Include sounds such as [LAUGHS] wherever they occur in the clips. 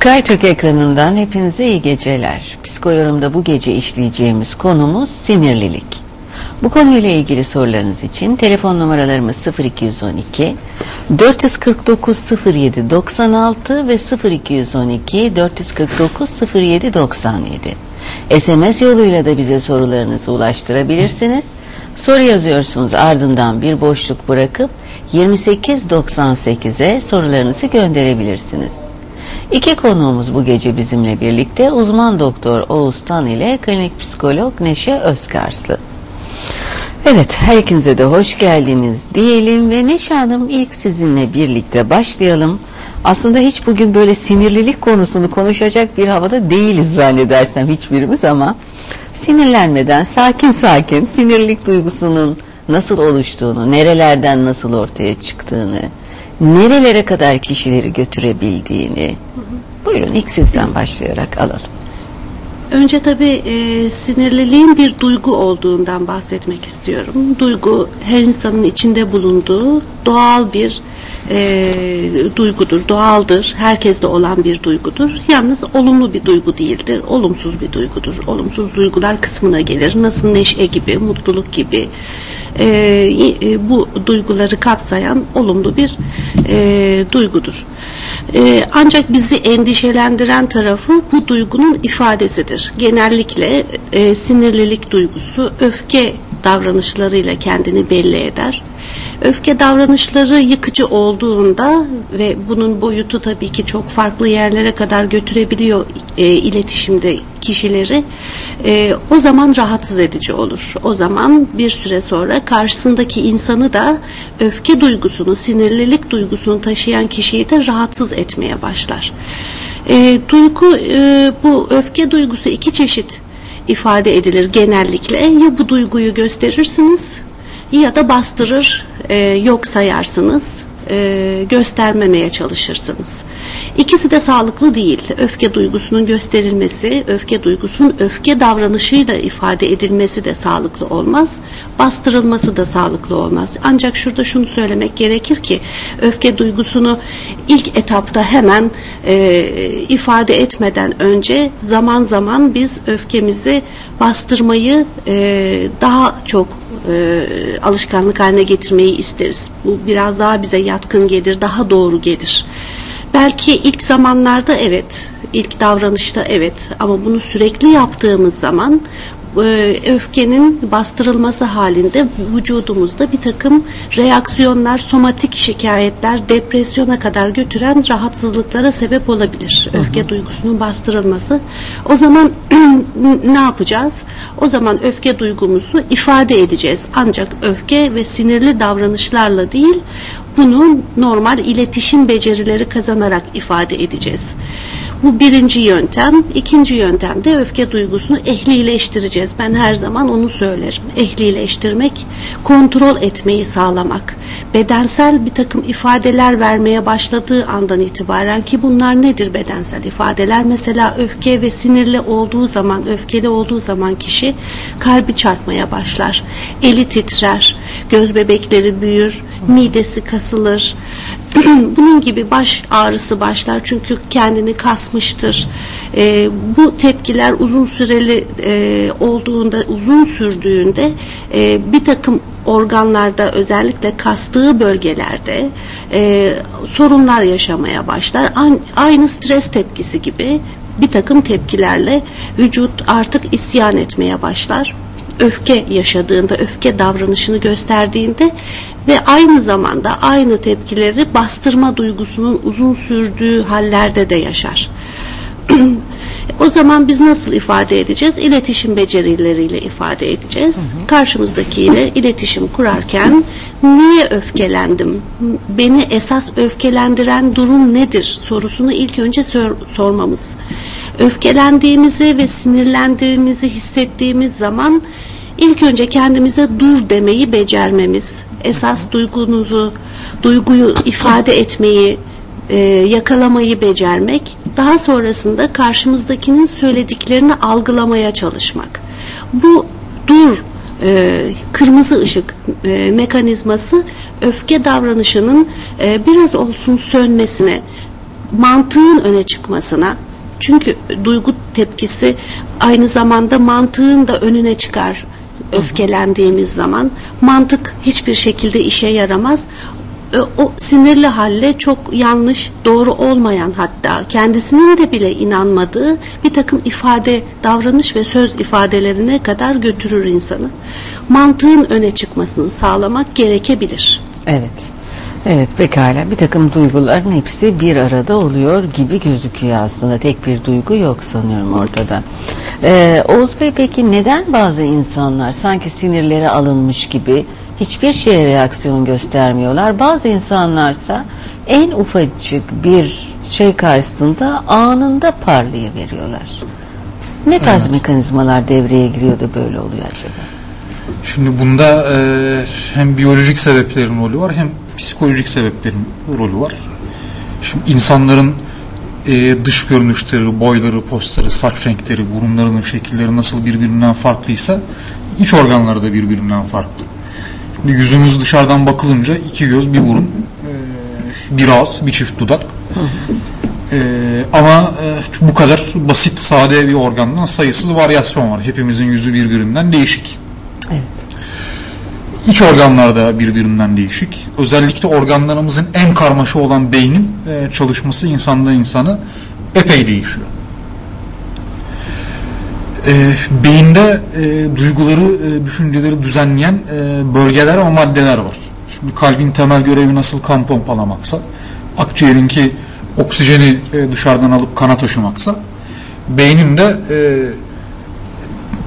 SkyTürk ekranından hepinize iyi geceler. Psikoyorumda bu gece işleyeceğimiz konumuz sinirlilik. Bu konuyla ilgili sorularınız için telefon numaralarımız 0212 449 07 96 ve 0212 449 07 97. SMS yoluyla da bize sorularınızı ulaştırabilirsiniz. Soru yazıyorsunuz ardından bir boşluk bırakıp 2898'e sorularınızı gönderebilirsiniz. İki konuğumuz bu gece bizimle birlikte uzman doktor Oğuz Tan ile klinik psikolog Neşe Özkarslı. Evet her de hoş geldiniz diyelim ve Neşe Hanım ilk sizinle birlikte başlayalım. Aslında hiç bugün böyle sinirlilik konusunu konuşacak bir havada değiliz zannedersem hiçbirimiz ama sinirlenmeden sakin sakin sinirlilik duygusunun nasıl oluştuğunu, nerelerden nasıl ortaya çıktığını, nerelere kadar kişileri götürebildiğini. Buyurun ilk sizden başlayarak alalım. Önce tabii e, sinirliliğin bir duygu olduğundan bahsetmek istiyorum. Duygu her insanın içinde bulunduğu doğal bir e, duygudur, doğaldır, herkeste olan bir duygudur. Yalnız olumlu bir duygu değildir, olumsuz bir duygudur. Olumsuz duygular kısmına gelir. Nasıl neşe gibi, mutluluk gibi e, e, bu duyguları kapsayan olumlu bir e, duygudur. E, ancak bizi endişelendiren tarafı bu duygunun ifadesidir. Genellikle e, sinirlilik duygusu öfke davranışlarıyla kendini belli eder. Öfke davranışları yıkıcı olduğunda ve bunun boyutu tabii ki çok farklı yerlere kadar götürebiliyor e, iletişimde kişileri e, o zaman rahatsız edici olur. O zaman bir süre sonra karşısındaki insanı da öfke duygusunu, sinirlilik duygusunu taşıyan kişiyi de rahatsız etmeye başlar. E, duygu e, bu öfke duygusu iki çeşit ifade edilir genellikle. Ya bu duyguyu gösterirsiniz ya da bastırır, e, yok sayarsınız, e, göstermemeye çalışırsınız. İkisi de sağlıklı değil. Öfke duygusunun gösterilmesi, öfke duygusunun öfke davranışıyla ifade edilmesi de sağlıklı olmaz. Bastırılması da sağlıklı olmaz. Ancak şurada şunu söylemek gerekir ki öfke duygusunu ilk etapta hemen e, ifade etmeden önce zaman zaman biz öfkemizi bastırmayı e, daha çok e, alışkanlık haline getirmeyi isteriz. Bu biraz daha bize yatkın gelir, daha doğru gelir. Belki ilk zamanlarda evet, ilk davranışta evet ama bunu sürekli yaptığımız zaman e, öfkenin bastırılması halinde vücudumuzda bir takım reaksiyonlar, somatik şikayetler, depresyona kadar götüren rahatsızlıklara sebep olabilir. Hı hı. Öfke duygusunun bastırılması. O zaman [CLEARS THROAT] ne yapacağız? O zaman öfke duygumuzu ifade edeceğiz. Ancak öfke ve sinirli davranışlarla değil, bunu normal iletişim becerileri kazanarak ifade edeceğiz. Bu birinci yöntem. İkinci yöntem de öfke duygusunu ehlileştireceğiz. Ben her zaman onu söylerim. Ehlileştirmek, kontrol etmeyi sağlamak. Bedensel bir takım ifadeler vermeye başladığı andan itibaren ki bunlar nedir bedensel ifadeler? Mesela öfke ve sinirli olduğu zaman, öfkeli olduğu zaman kişi kalbi çarpmaya başlar. Eli titrer, göz bebekleri büyür, midesi kasılır. [CLEARS THROAT] Bunun gibi baş ağrısı başlar çünkü kendini kasmıştır. E, bu tepkiler uzun süreli e, olduğunda, uzun sürdüğünde e, bir takım organlarda özellikle kastığı bölgelerde e, sorunlar yaşamaya başlar. Aynı stres tepkisi gibi bir takım tepkilerle vücut artık isyan etmeye başlar öfke yaşadığında, öfke davranışını gösterdiğinde ve aynı zamanda aynı tepkileri bastırma duygusunun uzun sürdüğü hallerde de yaşar. [CLEARS THROAT] o zaman biz nasıl ifade edeceğiz? İletişim becerileriyle ifade edeceğiz. Hı hı. Karşımızdakiyle iletişim kurarken niye öfkelendim? Beni esas öfkelendiren durum nedir? Sorusunu ilk önce sor sormamız. Öfkelendiğimizi ve sinirlendiğimizi hissettiğimiz zaman ilk önce kendimize dur demeyi becermemiz, esas duygunuzu, duyguyu ifade etmeyi, e, yakalamayı becermek, daha sonrasında karşımızdakinin söylediklerini algılamaya çalışmak. Bu dur e, kırmızı ışık e, mekanizması öfke davranışının e, biraz olsun sönmesine, mantığın öne çıkmasına, çünkü duygu tepkisi aynı zamanda mantığın da önüne çıkar öfkelendiğimiz zaman. Mantık hiçbir şekilde işe yaramaz. E, o sinirli halle çok yanlış, doğru olmayan hatta kendisinin de bile inanmadığı bir takım ifade, davranış ve söz ifadelerine kadar götürür insanı. Mantığın öne çıkmasını sağlamak gerekebilir. Evet. Evet pekala bir takım duyguların hepsi bir arada oluyor gibi gözüküyor aslında tek bir duygu yok sanıyorum ortada. Ee, Oğuz Bey peki neden bazı insanlar sanki sinirleri alınmış gibi hiçbir şeye reaksiyon göstermiyorlar bazı insanlarsa en ufacık bir şey karşısında anında parlayıveriyorlar. Ne tarz Evet. mekanizmalar devreye giriyor da böyle oluyor acaba? Şimdi bunda e, hem biyolojik sebeplerin rolü var hem psikolojik sebeplerin rolü var. Şimdi insanların e, dış görünüşleri, boyları, postları, saç renkleri, burunlarının şekilleri nasıl birbirinden farklıysa iç organları da birbirinden farklı. Şimdi yüzümüz dışarıdan bakılınca iki göz, bir burun, e, bir ağız, bir çift dudak. E, ama e, bu kadar basit, sade bir organdan sayısız varyasyon var. Hepimizin yüzü birbirinden değişik. Evet. İç organlar da birbirinden değişik. Özellikle organlarımızın en karmaşa olan beynin e, çalışması insandan insana epey değişiyor. E, beyinde e, duyguları, düşünceleri düzenleyen bölgeler ve maddeler var. Şimdi kalbin temel görevi nasıl kan pompalamaksa, akciğerinki oksijeni dışarıdan alıp kana taşımaksa, beynin de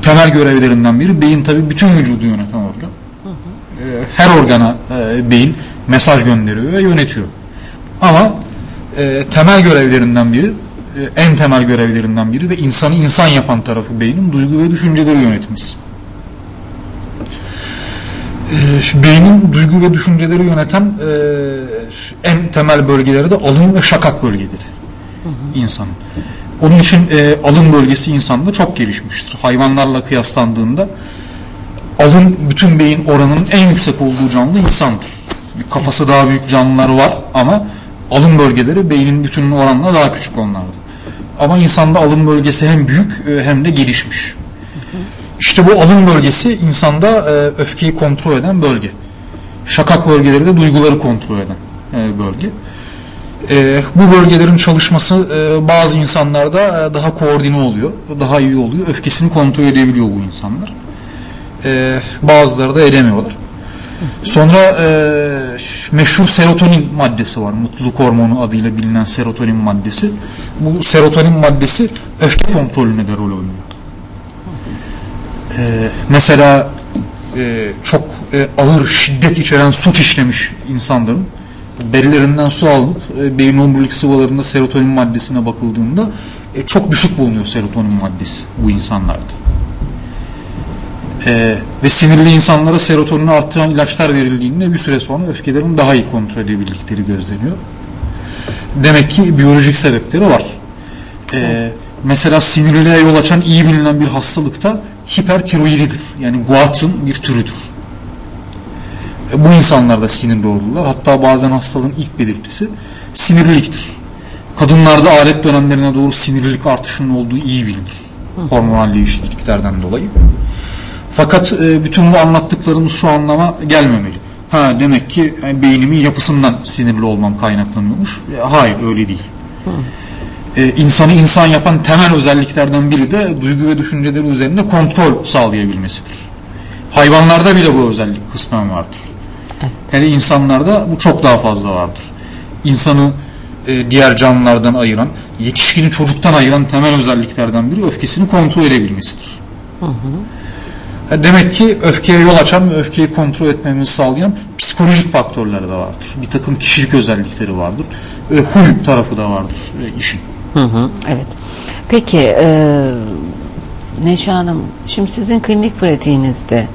temel görevlerinden biri beyin tabi bütün vücudu yöneten organ. E, her organa e, beyin mesaj gönderiyor ve yönetiyor. Ama e, temel görevlerinden biri, e, en temel görevlerinden biri ve insanı insan yapan tarafı beynin duygu ve düşünceleri yönetmesi. E, beynin duygu ve düşünceleri yöneten e, en temel bölgeleri de alın ve şakak bölgeleri insanın. Onun için e, alın bölgesi insanda çok gelişmiştir. Hayvanlarla kıyaslandığında alın bütün beyin oranının en yüksek olduğu canlı insandır. Kafası daha büyük canlılar var ama alın bölgeleri beynin bütünün oranla daha küçük onlarda. Ama insanda alın bölgesi hem büyük e, hem de gelişmiş. İşte bu alın bölgesi insanda e, öfkeyi kontrol eden bölge. Şakak bölgeleri de duyguları kontrol eden e, bölge. Bu bölgelerin çalışması bazı insanlarda daha koordine oluyor, daha iyi oluyor. Öfkesini kontrol edebiliyor bu insanlar. E, bazıları da edemiyorlar. Sonra e, meşhur serotonin maddesi var. Mutluluk hormonu adıyla bilinen serotonin maddesi. Bu serotonin maddesi öfke kontrolüne de rol oynuyor. E, mesela e, çok e, ağır şiddet içeren suç işlemiş insanların berilerinden su alınıp e, beyin omurilik sıvılarında serotonin maddesine bakıldığında e, çok düşük bulunuyor serotonin maddesi bu insanlarda. E, ve sinirli insanlara serotonini arttıran ilaçlar verildiğinde bir süre sonra öfkelerini daha iyi kontrol edebildikleri gözleniyor. Demek ki biyolojik sebepleri var. E, mesela sinirliliğe yol açan iyi bilinen bir hastalıkta hipertiroididir. Yani guatrın bir türüdür. E, bu insanlar da sinirli olurlar. Hatta bazen hastalığın ilk belirtisi sinirliliktir. Kadınlarda adet dönemlerine doğru sinirlilik artışının olduğu iyi bilinir. Hormonal değişikliklerden dolayı. Fakat e, bütün bu anlattıklarımız şu anlama gelmemeli. Ha demek ki e, beynimin yapısından sinirli olmam kaynaklanıyormuş. E, hayır öyle değil. E, insanı insan yapan temel özelliklerden biri de duygu ve düşünceleri üzerinde kontrol sağlayabilmesidir. Hayvanlarda bile bu özellik kısmen vardır. Hele insanlarda bu çok daha fazla vardır. İnsanı e, diğer canlılardan ayıran, yetişkini çocuktan ayıran temel özelliklerden biri öfkesini kontrol edebilmesidir. Hı hı. Demek ki öfkeye yol açan ve öfkeyi kontrol etmemizi sağlayan psikolojik faktörleri de vardır. Bir takım kişilik özellikleri vardır. E, huy tarafı da vardır e, işin. Hı hı, evet. Peki e, Neşe Hanım, şimdi sizin klinik pratiğinizde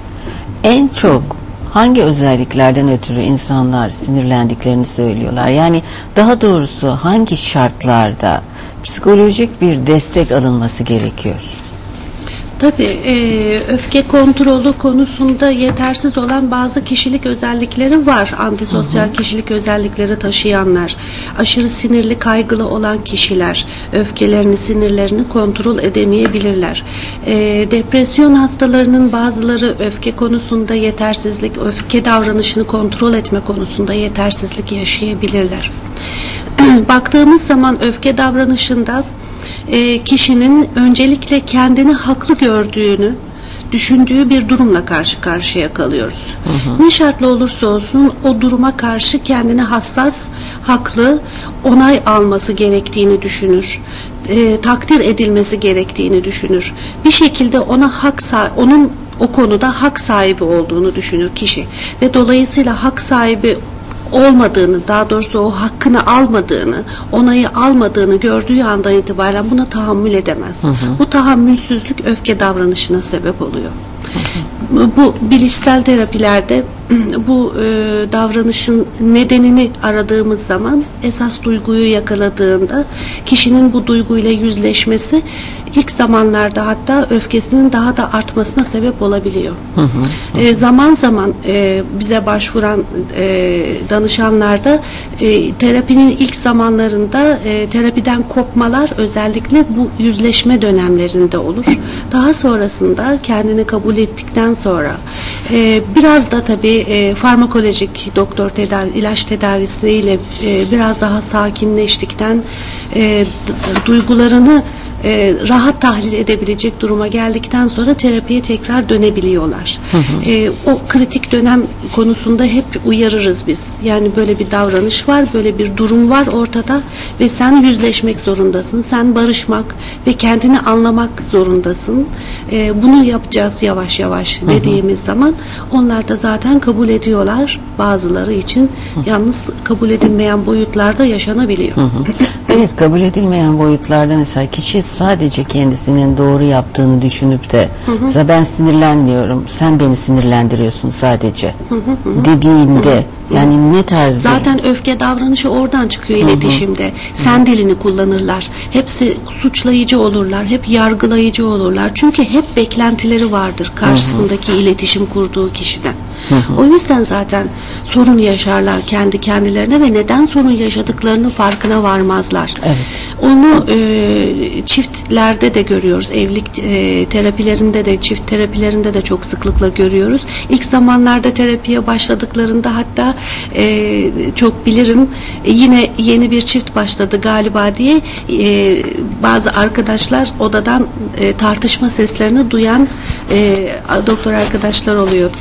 en çok hangi özelliklerden ötürü insanlar sinirlendiklerini söylüyorlar? Yani daha doğrusu hangi şartlarda psikolojik bir destek alınması gerekiyor? Tabii e, öfke kontrolü konusunda yetersiz olan bazı kişilik özellikleri var. Antisosyal hı hı. kişilik özellikleri taşıyanlar, aşırı sinirli kaygılı olan kişiler, öfkelerini sinirlerini kontrol edemeyebilirler. E, depresyon hastalarının bazıları öfke konusunda yetersizlik, öfke davranışını kontrol etme konusunda yetersizlik yaşayabilirler. [CLEARS THROAT] Baktığımız zaman öfke davranışında e, kişinin öncelikle kendini haklı gördüğünü düşündüğü bir durumla karşı karşıya kalıyoruz. Hı hı. Ne şartla olursa olsun o duruma karşı kendini hassas, haklı, onay alması gerektiğini düşünür. E, takdir edilmesi gerektiğini düşünür. Bir şekilde ona hak onun o konuda hak sahibi olduğunu düşünür kişi ve dolayısıyla hak sahibi olmadığını, daha doğrusu o hakkını almadığını, onayı almadığını gördüğü andan itibaren buna tahammül edemez. Hı hı. Bu tahammülsüzlük öfke davranışına sebep oluyor. Hı hı. Bu bilişsel terapilerde [CLEARS THROAT] bu e, davranışın nedenini aradığımız zaman esas duyguyu yakaladığında kişinin bu duyguyla yüzleşmesi ilk zamanlarda hatta öfkesinin daha da artmasına sebep olabiliyor. Hı hı. E, zaman zaman e, bize başvuran e, danışanlarda e, terapinin ilk zamanlarında e, terapiden kopmalar özellikle bu yüzleşme dönemlerinde olur. Daha sonrasında kendini kabul ettikten sonra. E, biraz da tabii e, farmakolojik doktor tedavi, ilaç tedavisiyle e, biraz daha sakinleştikten e, duygularını e, rahat tahlil edebilecek duruma geldikten sonra terapiye tekrar dönebiliyorlar. Hı hı. E, o kritik dönem konusunda hep uyarırız biz. Yani böyle bir davranış var, böyle bir durum var ortada ve sen yüzleşmek zorundasın. Sen barışmak ve kendini anlamak zorundasın. E, bunu yapacağız yavaş yavaş dediğimiz hı hı. zaman onlar da zaten kabul ediyorlar. Bazıları için yalnız kabul edilmeyen boyutlarda yaşanabiliyor. Hı hı. Evet kabul edilmeyen boyutlarda mesela kişi sadece kendisinin doğru yaptığını düşünüp de hı hı. mesela ben sinirlenmiyorum sen beni sinirlendiriyorsun sadece hı hı hı. dediğinde hı hı yani ne tarzda? Zaten öfke davranışı oradan çıkıyor iletişimde. Hı hı. Sen hı. dilini kullanırlar. Hepsi suçlayıcı olurlar. Hep yargılayıcı olurlar. Çünkü hep beklentileri vardır karşısındaki hı hı. iletişim kurduğu kişiden. Hı hı. O yüzden zaten sorun yaşarlar kendi kendilerine ve neden sorun yaşadıklarını farkına varmazlar. Evet. Onu e, çiftlerde de görüyoruz. Evlilik e, terapilerinde de çift terapilerinde de çok sıklıkla görüyoruz. İlk zamanlarda terapiye başladıklarında hatta e, çok bilirim e, yine yeni bir çift başladı galiba diye e, bazı arkadaşlar odadan e, tartışma seslerini duyan e, doktor arkadaşlar oluyordu.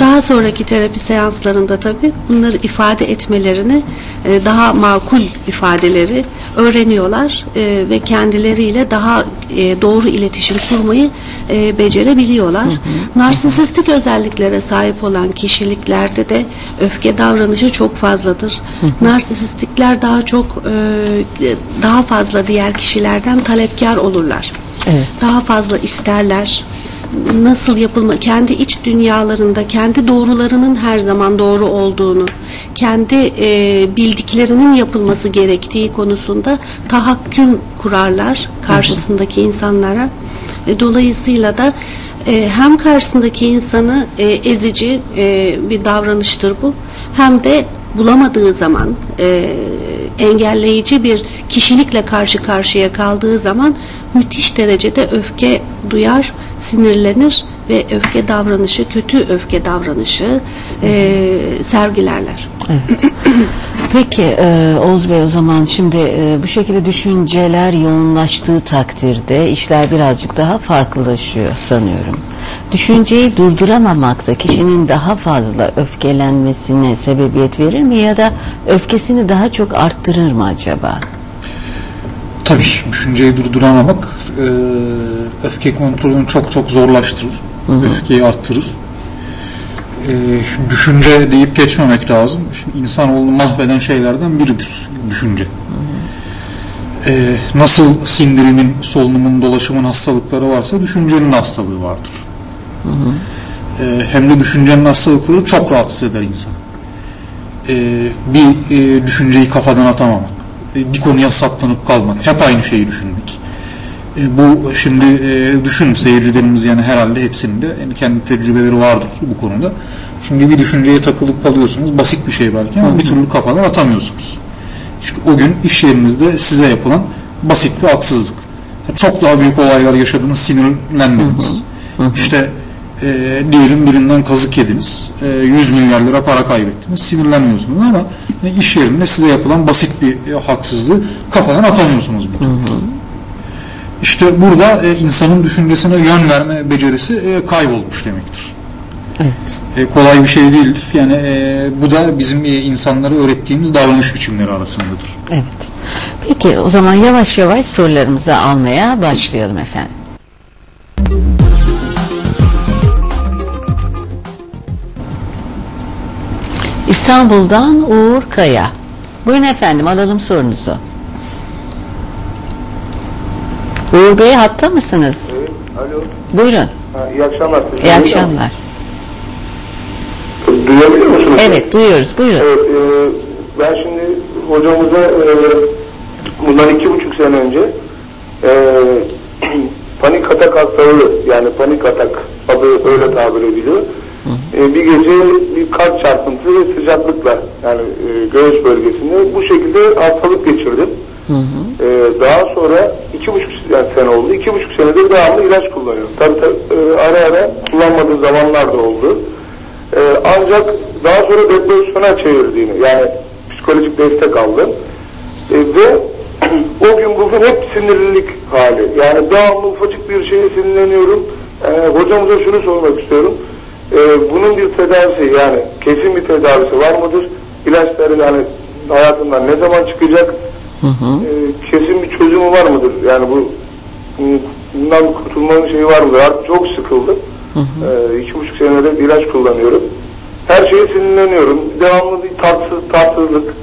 Daha sonraki terapi seanslarında tabi bunları ifade etmelerini e, daha makul ifadeleri öğreniyorlar e, ve kendileriyle daha e, doğru iletişim kurmayı e, becerebiliyorlar. Hı hı. Narsisistik özelliklere sahip olan kişiliklerde de öfke davranışı çok fazladır. Hı hı. Narsisistikler daha çok e, daha fazla diğer kişilerden talepkar olurlar. Evet. Daha fazla isterler nasıl yapılma kendi iç dünyalarında kendi doğrularının her zaman doğru olduğunu kendi e, bildiklerinin yapılması gerektiği konusunda tahakküm kurarlar karşısındaki insanlara. E, dolayısıyla da e, hem karşısındaki insanı e, ezici e, bir davranıştır bu hem de bulamadığı zaman e, engelleyici bir kişilikle karşı karşıya kaldığı zaman müthiş derecede öfke duyar, sinirlenir ve öfke davranışı, kötü öfke davranışı e, sergilerler. Evet. [CLEARS THROAT] Peki e, Oğuz Bey o zaman şimdi e, bu şekilde düşünceler yoğunlaştığı takdirde işler birazcık daha farklılaşıyor sanıyorum. Düşünceyi durduramamak da kişinin daha fazla öfkelenmesine sebebiyet verir mi ya da öfkesini daha çok arttırır mı acaba? Tabii düşünceyi durduramamak e, öfke kontrolünü çok çok zorlaştırır. Hı hı. Öfkeyi arttırır. E, düşünce deyip geçmemek lazım. Şimdi insanoğlunu mahveden şeylerden biridir düşünce. Hı hı. E, nasıl sindirimin, solunumun, dolaşımın hastalıkları varsa düşüncenin hastalığı vardır. Hı hı. E, hem de düşüncenin hastalıkları çok rahatsız eder insan. E, bir e, düşünceyi kafadan atamamak, bir konuya saplanıp kalmak, hep aynı şeyi düşünmek E, bu şimdi e, düşünün seyircilerimiz yani herhalde hepsinin de yani kendi tecrübeleri vardır bu konuda. Şimdi bir düşünceye takılıp kalıyorsunuz. Basit bir şey belki ama bir türlü kafadan atamıyorsunuz. İşte o gün iş yerinizde size yapılan basit bir haksızlık. Çok daha büyük olaylar yaşadınız, sinirlenmediniz. Hı hı. İşte e, diyelim birinden kazık yediniz, e, 100 milyar lira para kaybettiniz, sinirlenmiyorsunuz ama e, iş yerinde size yapılan basit bir e, haksızlığı kafadan atamıyorsunuz bir türlü. İşte burada e, insanın düşüncesine yön verme becerisi e, kaybolmuş demektir. Evet. E, kolay bir şey değildir. Yani e, bu da bizim e, insanlara öğrettiğimiz davranış biçimleri arasındadır. Evet. Peki o zaman yavaş yavaş sorularımızı almaya başlayalım efendim. İstanbul'dan Uğur Kaya. Buyurun efendim alalım sorunuzu. Uğur Bey hatta mısınız? Evet, alo. Buyurun. Ha, iyi akşamlar. Siz İyi akşamlar. Duyabiliyor musunuz? Evet duyuyoruz. Buyurun. Evet, e, ben şimdi hocamıza e, bundan iki buçuk sene önce e, [CLEARS THROAT] panik atak hastalığı yani panik atak adı öyle tabir ediliyor. E, bir gece bir kalp çarpıntısı ve sıcaklıkla yani e, göğüs bölgesinde bu şekilde hastalık geçirdim. Hı hı. Ee, daha sonra iki buçuk yani sene oldu. İki buçuk senedir devamlı ilaç kullanıyorum. Tabii tabii e, ara ara kullanmadığım zamanlar da oldu. Ee, ancak daha sonra depresyona çevirdiğini yani psikolojik destek aldım. Ee, ve [CLEARS THROAT] o gün bugün hep sinirlilik hali. Yani devamlı ufacık bir şeye sinirleniyorum. Ee, hocamıza şunu sormak istiyorum. Ee, bunun bir tedavisi yani kesin bir tedavisi var mıdır? İlaçları yani hayatımdan ne zaman çıkacak? Hı hı. Ee, kesin bir çözümü var mıdır? Yani bu bundan kurtulmanın şeyi var mıdır? Artık çok sıkıldım. Hı hı. Ee, iki buçuk senedir ilaç kullanıyorum. Her şeye sinirleniyorum. Devamlı bir tatsız, tatsızlık.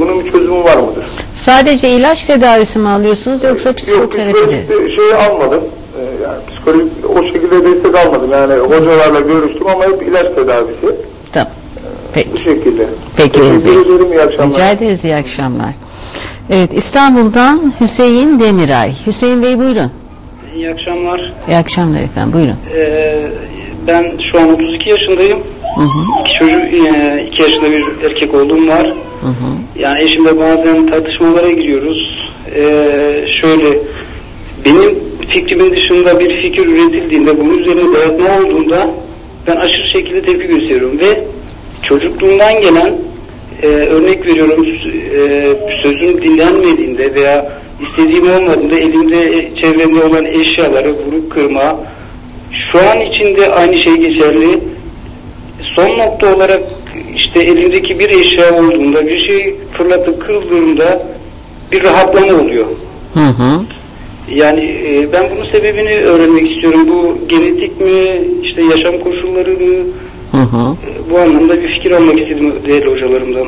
Bunun bir çözümü var mıdır? Sadece ilaç tedavisi mi alıyorsunuz yoksa Yok, psikoterapi de? de şey almadım. Ee, yani psikolojik o şekilde destek almadım. Yani hocalarla görüştüm ama hep ilaç tedavisi. Tamam. Bu Peki. şekilde. Peki. Teşekkür ederim. İyi akşamlar. Rica ederiz iyi akşamlar. Evet İstanbul'dan Hüseyin Demiray. Hüseyin Bey buyurun. İyi akşamlar. İyi akşamlar efendim buyurun. Ee, ben şu an 32 yaşındayım. Hı hı. İki çocuk, 2 yaşında bir erkek oğlum var. Hı hı. Yani eşimle bazen tartışmalara giriyoruz. Ee, şöyle, benim fikrimin dışında bir fikir üretildiğinde, bunun üzerine dayatma olduğunda ben aşırı şekilde tepki gösteriyorum ve çocukluğumdan gelen e, örnek veriyorum e, sözüm dinlenmediğinde veya istediğim olmadığında elimde e, çevremde olan eşyaları vurup kırma şu an içinde aynı şey geçerli son nokta olarak işte elimdeki bir eşya olduğunda bir şey fırlatıp kırdığımda bir rahatlama oluyor. Hı hı. Yani e, ben bunun sebebini öğrenmek istiyorum. Bu genetik mi, işte yaşam koşulları mı? Hı hı. E, bu anlamda bir fikir almak istedim değerli hocalarımdan.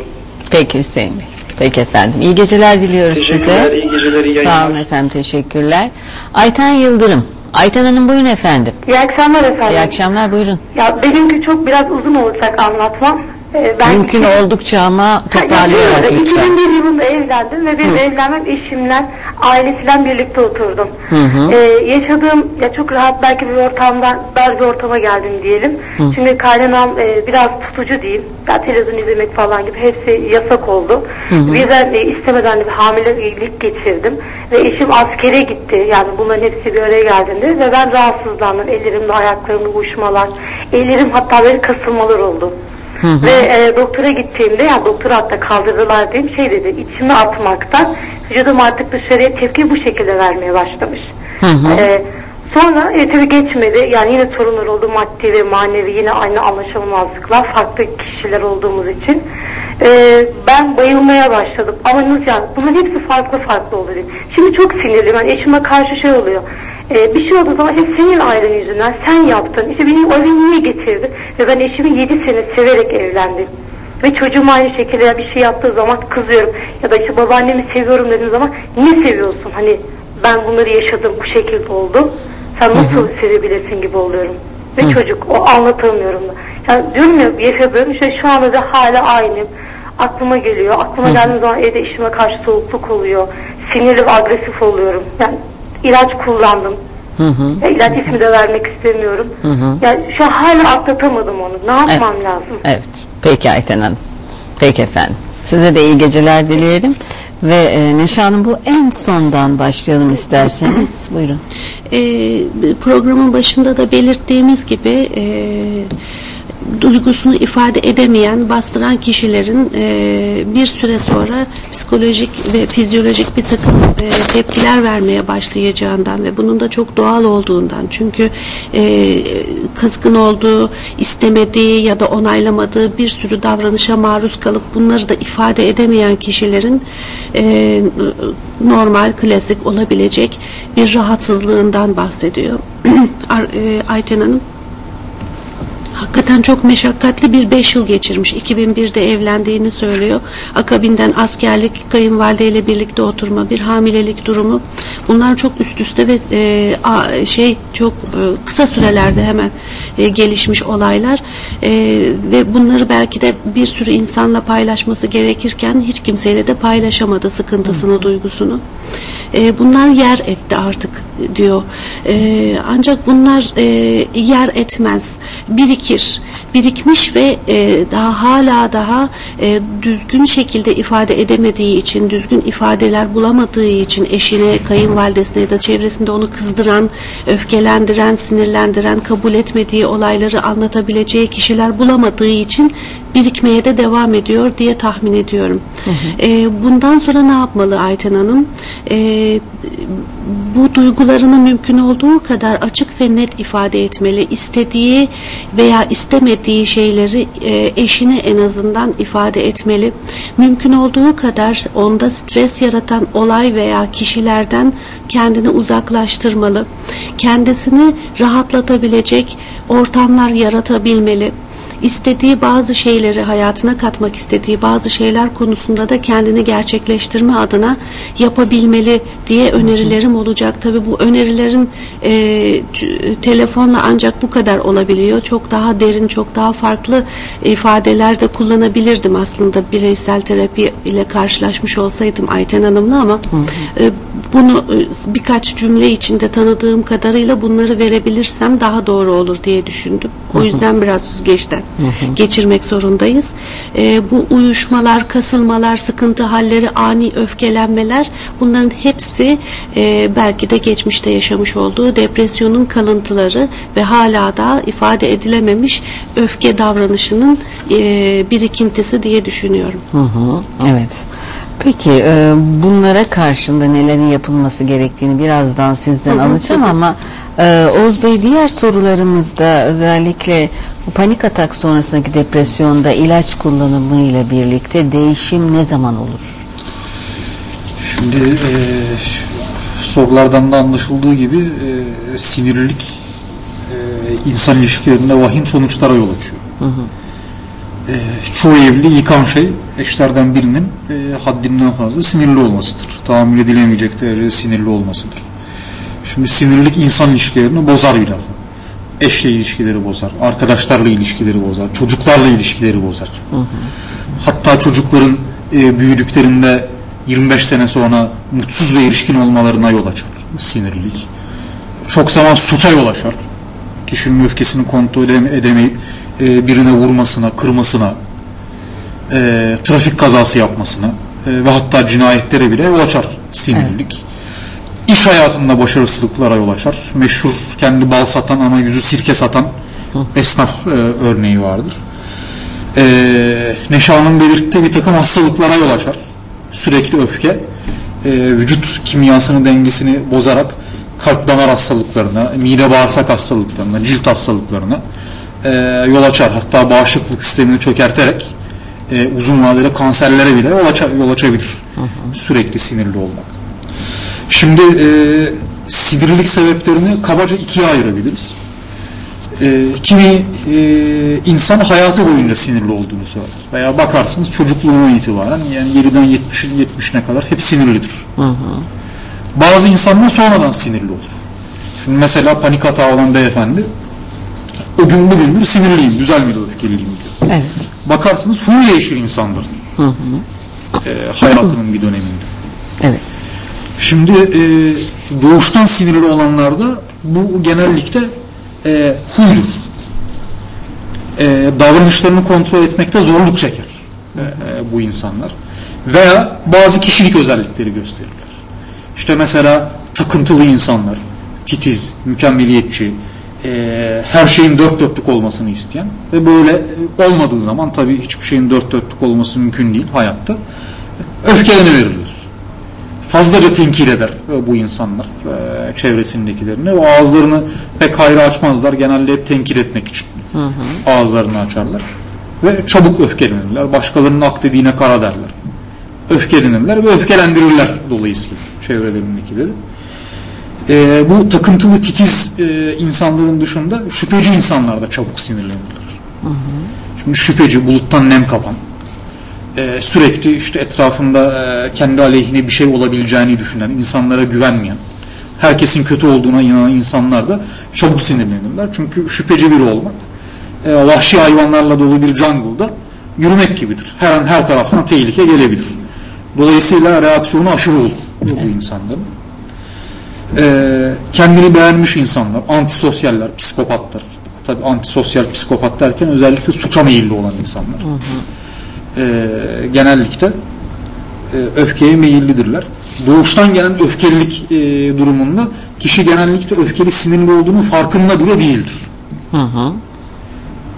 Peki Hüseyin Bey. Peki efendim. İyi geceler diliyoruz Teşekkürler, size. iyi geceler, iyi Sağ yayınlar. olun efendim. Teşekkürler. Ayten Yıldırım. Ayten Hanım buyurun efendim. İyi akşamlar efendim. İyi akşamlar buyurun. Ya benimki çok biraz uzun olacak anlatmam. Ee, ben Mümkün oldukça ama [LAUGHS] toparlayarak Ya, şöyle, lütfen. 2001 yılında evlendim ve benim evlenmem eşimle, ailesiyle birlikte oturdum. Hı hı. Ee, yaşadığım ya çok rahat belki bir ortamdan dar bir ortama geldim diyelim. Hı. Şimdi kaynanam e, biraz tutucu diyeyim. Ya televizyon izlemek falan gibi hepsi yasak oldu. Hı hı. Birden e, istemeden bir hamilelik geçirdim ve eşim askere gitti. Yani bunların hepsi bir araya geldiğinde ve ben rahatsızlandım. Ellerimde ayaklarımda uyuşmalar, ellerim hatta böyle kasılmalar oldu. Hı hı. Ve e, doktora gittiğimde ya doktor hatta kaldırdılar diyeyim şey dedi içime atmaktan vücudum artık dışarıya tepki bu şekilde vermeye başlamış. Hı hı. E, sonra tabii geçmedi yani yine sorunlar oldu maddi ve manevi yine aynı anlaşılmazlıklar farklı kişiler olduğumuz için. E, ben bayılmaya başladım ama nasıl yani bunların hepsi farklı farklı oluyor. Şimdi çok sinirliyim yani eşime karşı şey oluyor. Ee, bir şey olduğu zaman hep senin ailen yüzünden sen yaptın. İşte beni o eve niye getirdin? Ve ben eşimi 7 sene severek evlendim. Ve çocuğum aynı şekilde bir şey yaptığı zaman kızıyorum. Ya da işte babaannemi seviyorum dediğim zaman niye seviyorsun? Hani ben bunları yaşadım bu şekilde oldu. Sen nasıl sevebilirsin gibi oluyorum. Ve çocuk o anlatamıyorum da. Yani ya yaşadığım işte şu anda da hala aynı. Aklıma geliyor. Aklıma geldiğim zaman evde işime karşı soğukluk oluyor. Sinirli ve agresif oluyorum. Yani ilaç kullandım. Hı hı. Ya, ilaç ismi de vermek istemiyorum. Hı hı. Ya şu an hala atlatamadım onu. Ne yapmam lazım? Evet. Peki Ayten Hanım. Peki efendim. Size de iyi geceler dileyelim. Ve e, Neşe Hanım bu en sondan başlayalım isterseniz. [CLEARS THROAT] Buyurun. E, programın başında da belirttiğimiz gibi e, duygusunu ifade edemeyen, bastıran kişilerin e, bir süre sonra psikolojik ve fizyolojik bir takım e, tepkiler vermeye başlayacağından ve bunun da çok doğal olduğundan çünkü e, kızgın olduğu, istemediği ya da onaylamadığı bir sürü davranışa maruz kalıp bunları da ifade edemeyen kişilerin e, normal, klasik olabilecek bir rahatsızlığından bahsediyor. [CLEARS THROAT] E, Ayten Hanım Hakikaten çok meşakkatli bir 5 yıl geçirmiş. 2001'de evlendiğini söylüyor. Akabinden askerlik, kayınvalideyle birlikte oturma, bir hamilelik durumu. Bunlar çok üst üste ve e, a, şey çok e, kısa sürelerde hemen e, gelişmiş olaylar. E, ve bunları belki de bir sürü insanla paylaşması gerekirken hiç kimseyle de paylaşamadı sıkıntısını, duygusunu. E, bunlar yer etti artık diyor. E, ancak bunlar e, yer etmez. Birikir. Birikmiş ve e, daha hala daha e, düzgün şekilde ifade edemediği için, düzgün ifadeler bulamadığı için eşine, kayınvalidesine ya da çevresinde onu kızdıran, öfkelendiren, sinirlendiren, kabul etmediği olayları anlatabileceği kişiler bulamadığı için birikmeye de devam ediyor diye tahmin ediyorum. E, bundan sonra ne yapmalı Ayten Hanım? E, bu duygularını mümkün olduğu kadar açık ve net ifade etmeli. İstediği veya istemediği şeyleri e, eşine en azından ifade etmeli. Mümkün olduğu kadar onda stres yaratan olay veya kişilerden kendini uzaklaştırmalı. Kendisini rahatlatabilecek ortamlar yaratabilmeli istediği bazı şeyleri hayatına katmak istediği bazı şeyler konusunda da kendini gerçekleştirme adına yapabilmeli diye önerilerim olacak. Tabi bu önerilerin e, telefonla ancak bu kadar olabiliyor. Çok daha derin, çok daha farklı ifadeler de kullanabilirdim aslında bireysel terapi ile karşılaşmış olsaydım Ayten Hanım'la ama e, bunu e, birkaç cümle içinde tanıdığım kadarıyla bunları verebilirsem daha doğru olur diye düşündüm. O yüzden biraz süzgeçten geçirmek zorundayız. E, bu uyuşmalar, kasılmalar, sıkıntı halleri, ani öfkelenmeler bunların hepsi e, belki de geçmişte yaşamış olduğu depresyonun kalıntıları ve hala da ifade edilememiş öfke davranışının e, birikintisi diye düşünüyorum. Hı hı, evet. Peki e, bunlara karşında nelerin yapılması gerektiğini birazdan sizden alacağım ama e, Oğuz Bey diğer sorularımızda özellikle bu panik atak sonrasındaki depresyonda ilaç kullanımı ile birlikte değişim ne zaman olur? Şimdi e, sorulardan da anlaşıldığı gibi e, sinirlilik e, insan ilişkilerinde vahim sonuçlara yol açıyor. Hı hı. E, çoğu evli yıkan şey eşlerden birinin e, haddinden fazla sinirli olmasıdır. Tahammül edilemeyecek derecede sinirli olmasıdır. Şimdi sinirlilik insan ilişkilerini bozar bir lafa. Eşle ilişkileri bozar, arkadaşlarla ilişkileri bozar, çocuklarla ilişkileri bozar. Hı hı. Hatta çocukların e, büyüdüklerinde 25 sene sonra mutsuz ve erişkin olmalarına yol açar sinirlilik. Çok zaman suça yol açar. Kişinin öfkesini kontrol edemeyip e, birine vurmasına, kırmasına, e, trafik kazası yapmasına e, ve hatta cinayetlere bile yol açar sinirlilik. Evet. İş hayatında başarısızlıklara yol açar. Meşhur kendi bal satan ama yüzü sirke satan esnaf e, örneği vardır. E, Neşan'ın belirttiği bir takım hastalıklara yol açar. Sürekli öfke e, vücut kimyasını dengesini bozarak kalp damar hastalıklarına, mide bağırsak hastalıklarına, cilt hastalıklarına e, yol açar. Hatta bağışıklık sistemini çökerterek e, uzun vadeli kanserlere bile yol, açar, yol açabilir. Hı hı. Sürekli sinirli olmak. Şimdi e, sinirlilik sebeplerini kabaca ikiye ayırabiliriz. E, kimi e, insan hayatı boyunca sinirli olduğunu söyler. Veya bakarsınız çocukluğuna itibaren yani 7'den 70, 70'ine kadar hep sinirlidir. Hı hı. Bazı insanlar sonradan sinirli olur. Şimdi mesela panik hata olan beyefendi o gün bugündür sinirliyim, düzelmedi öfkeliyim diyor. Evet. Bakarsınız huy değişir insandır. Hı hı. E, hayatının bir döneminde. Evet. Şimdi e, doğuştan sinirli olanlarda bu genellikle e, huydur. E, davranışlarını kontrol etmekte zorluk çeker e, e, bu insanlar. Veya bazı kişilik özellikleri gösterirler. İşte mesela takıntılı insanlar, titiz, mükemmeliyetçi, e, her şeyin dört dörtlük olmasını isteyen ve böyle olmadığı zaman tabii hiçbir şeyin dört dörtlük olması mümkün değil hayatta. Öfkeleniverirler. Fazlaca tenkil eder bu insanlar e, çevresindekilerini. O ağızlarını pek hayra açmazlar. Genelde hep tenkil etmek için Hı hı. ağızlarını açarlar. Ve çabuk öfkelenirler. Başkalarının ak dediğine kara derler. Öfkelenirler ve öfkelendirirler dolayısıyla çevrelerindekileri. Ee, bu takıntılı titiz e, insanların dışında şüpheci insanlar da çabuk sinirlenirler. Hı hı. Şimdi şüpheci, buluttan nem kapan, e, sürekli işte etrafında e, kendi aleyhine bir şey olabileceğini düşünen, insanlara güvenmeyen, herkesin kötü olduğuna inanan insanlar da çabuk sinirlenirler. Çünkü şüpheci biri olmak, e, vahşi hayvanlarla dolu bir jungle'da yürümek gibidir. Her an her taraftan tehlike gelebilir. Dolayısıyla reaksiyonu aşırı olur bu insanların. E, kendini beğenmiş insanlar, antisosyaller, psikopatlar. Tabii antisosyal psikopat derken özellikle suça meyilli olan insanlar. Hı hı. E, genellikle e, öfkeye meyillidirler. Doğuştan gelen öfkelilik e, durumunda kişi genellikle öfkeli sinirli olduğunu farkında bile değildir. Hı hı.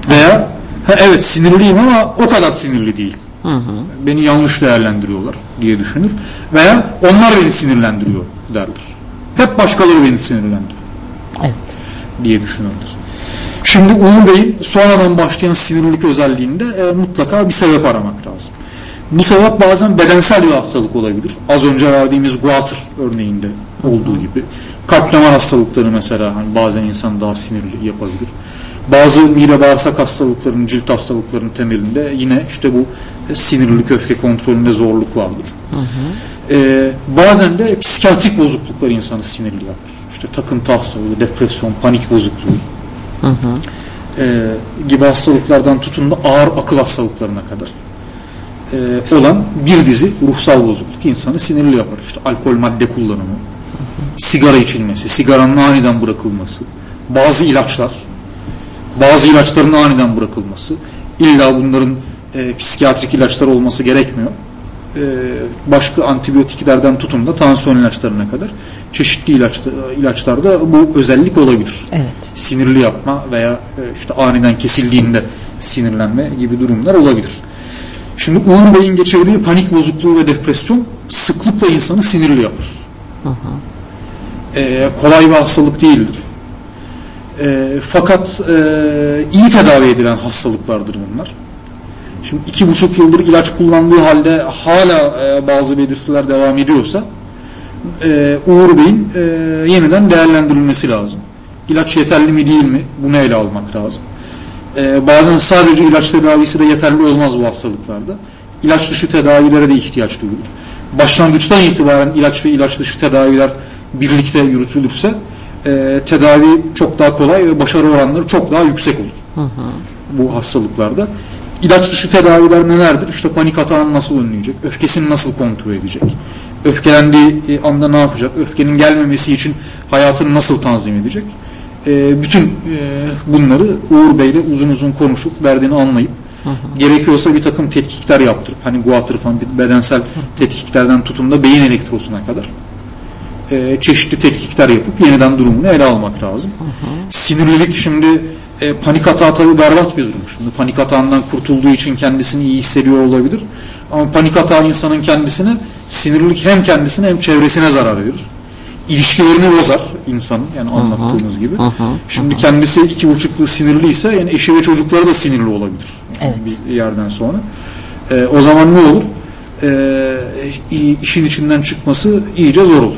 Veya ha, evet sinirliyim ama o kadar sinirli değil. Hı hı. Beni yanlış değerlendiriyorlar diye düşünür. Veya onlar beni sinirlendiriyor derler. Hep başkaları beni sinirlendiriyor Evet. diye düşünürler. Şimdi Uğur Bey'in sonradan başlayan sinirlilik özelliğinde e, mutlaka bir sebep aramak lazım. Bu sebep bazen bedensel bir hastalık olabilir. Az önce verdiğimiz guatr örneğinde olduğu gibi. Kalp damar hastalıkları mesela hani bazen insan daha sinirli yapabilir. Bazı mide bağırsak hastalıklarının, cilt hastalıklarının temelinde yine işte bu e, sinirlilik, öfke kontrolünde zorluk vardır. Hı hı. Ee, bazen de psikiyatrik bozukluklar insanı sinirli yapar. İşte takıntı hastalığı, depresyon, panik bozukluğu Hı hı. e, gibi hastalıklardan tutun da ağır akıl hastalıklarına kadar e, olan bir dizi ruhsal bozukluk insanı sinirli yapar. İşte alkol madde kullanımı, sigara içilmesi, sigaranın aniden bırakılması, bazı ilaçlar, bazı ilaçların aniden bırakılması, illa bunların e, psikiyatrik ilaçlar olması gerekmiyor. E, başka antibiyotiklerden tutun da tansiyon ilaçlarına kadar çeşitli ilaçta, ilaçlarda bu özellik olabilir Evet. sinirli yapma veya e, işte aniden kesildiğinde sinirlenme gibi durumlar olabilir. Şimdi Uğur Bey'in geçirdiği panik bozukluğu ve depresyon sıklıkla insanı sinirli yapar. Hı. Ee, kolay bir hastalık değildir. Ee, fakat e, iyi tedavi edilen hastalıklardır bunlar. Şimdi iki buçuk yıldır ilaç kullandığı halde hala e, bazı belirtiler devam ediyorsa e, Uğur Bey'in e, yeniden değerlendirilmesi lazım. İlaç yeterli mi değil mi? Bunu ele almak lazım. E, bazen sadece ilaç tedavisi de yeterli olmaz bu hastalıklarda. İlaç dışı tedavilere de ihtiyaç duyulur. Başlangıçtan itibaren ilaç ve ilaç dışı tedaviler birlikte yürütülürse e, tedavi çok daha kolay ve başarı oranları çok daha yüksek olur Hı hı. bu hastalıklarda. İlaç dışı tedaviler nelerdir? İşte panik atağını nasıl önleyecek? Öfkesini nasıl kontrol edecek? Öfkelendiği e, anda ne yapacak? Öfkenin gelmemesi için hayatını nasıl tanzim edecek? E, bütün e, bunları Uğur Bey'le uzun uzun konuşup derdini anlayıp Hı hı. gerekiyorsa bir takım tetkikler yaptırıp hani guatr falan bedensel tetkiklerden tutun da beyin elektrosuna kadar e, çeşitli tetkikler yapıp yeniden durumunu ele almak lazım. Hı hı. Sinirlilik şimdi e, panik atağı tabii berbat bir durum. Şimdi panik atağından kurtulduğu için kendisini iyi hissediyor olabilir. Ama panik atağı insanın kendisine sinirlilik hem kendisine hem çevresine zarar verir. İlişkilerini bozar insanın yani hı. anlattığımız gibi. Şimdi kendisi iki buçuklu sinirliyse yani eşi ve çocukları da sinirli olabilir. Evet. Bir yerden sonra. E, o zaman ne olur? E, işin içinden çıkması iyice zor olur.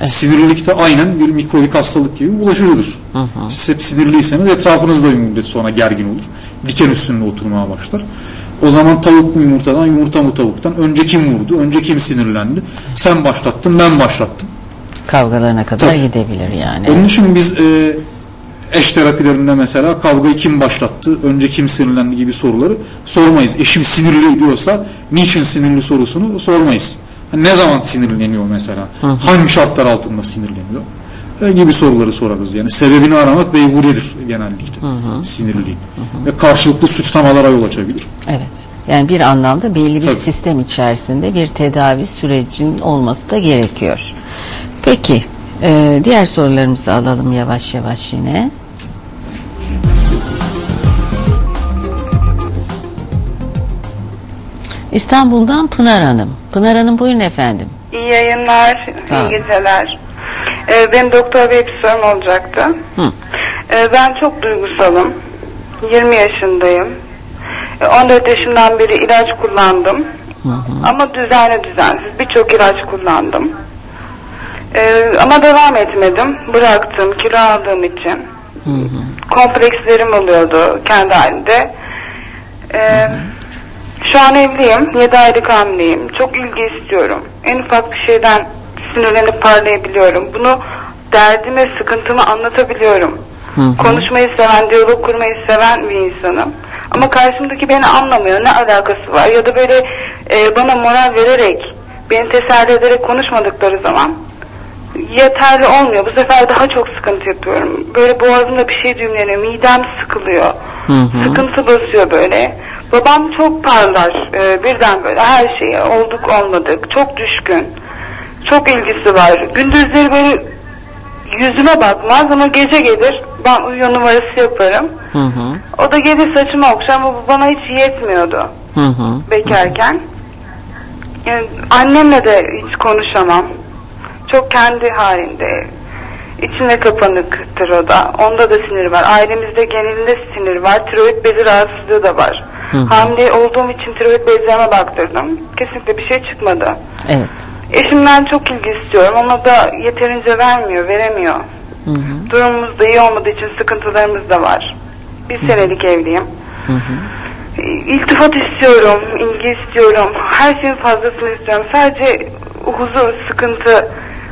Evet. Sinirlilik de aynen bir mikrobik hastalık gibi bulaşıcıdır. Hı hı. Siz hep sinirliyseniz etrafınızda bir müddet sonra gergin olur. Diken üstünde oturmaya başlar. O zaman tavuk mu yumurtadan, yumurta mı tavuktan? Önce kim vurdu, önce kim sinirlendi? Sen başlattın, ben başlattım. Kavgalarına kadar Tabii. gidebilir yani. Onun için biz e, eş terapilerinde mesela kavgayı kim başlattı, önce kim sinirlendi gibi soruları sormayız. Eşim sinirli diyorsa niçin sinirli sorusunu sormayız. Ne zaman sinirleniyor mesela? Hı. Hangi şartlar altında sinirleniyor? E, gibi soruları sorarız. Yani sebebini aramak beyhudedir genellikle Hı hı. sinirliliğin. Ve karşılıklı suçlamalara yol açabilir. Evet. Yani bir anlamda belli bir Tabii. sistem içerisinde bir tedavi sürecinin olması da gerekiyor. Peki, e, diğer sorularımızı alalım yavaş yavaş yine. İstanbul'dan Pınar Hanım. Pınar Hanım buyurun efendim. İyi yayınlar, Sağ iyi geceler. Ee, benim doktor bey bir sorum olacaktı. Hı. Ee, ben çok duygusalım. 20 yaşındayım. Ee, 14 yaşından beri ilaç kullandım. Hı hı. Ama düzenli düzensiz birçok ilaç kullandım. Ee, ama devam etmedim. Bıraktım kilo aldığım için. Hı hı. Komplekslerim oluyordu kendi halinde. Ee, şu an evliyim. 7 aylık hamileyim. Çok ilgi istiyorum. En ufak bir şeyden sinirlenip parlayabiliyorum. Bunu derdimi, sıkıntımı anlatabiliyorum. Hı hı. Konuşmayı seven, diyalog kurmayı seven bir insanım. Ama karşımdaki beni anlamıyor. Ne alakası var? Ya da böyle e, bana moral vererek, beni teselli ederek konuşmadıkları zaman yeterli olmuyor. Bu sefer daha çok sıkıntı yapıyorum. Böyle boğazımda bir şey düğümleniyor. Midem sıkılıyor. Hı hı. Sıkıntı basıyor böyle. Babam çok parlar. Ee, birden böyle her şeye olduk olmadık. Çok düşkün. Çok ilgisi var. Gündüzleri böyle yüzüme bakmaz ama gece gelir. Ben uyuyor numarası yaparım. Hı hı. O da gelir saçımı okşar ama bu bana hiç yetmiyordu Hı hı. bekarken. Yani annemle de hiç konuşamam. Çok kendi halinde. İçine kapanıktır o da. Onda da sinir var. Ailemizde genelinde sinir var. Tiroid bezi rahatsızlığı da var. Hı hı. Hamile olduğum için tiroid bezlerime baktırdım. Kesinlikle bir şey çıkmadı. Evet. Eşimden çok ilgi istiyorum ama da yeterince vermiyor, veremiyor. Hı hı. Durumumuz da iyi olmadığı için sıkıntılarımız da var. Bir senelik evliyim. Hı hı. İltifat istiyorum, ilgi istiyorum. Her şeyin fazlasını istiyorum. Sadece huzur, sıkıntı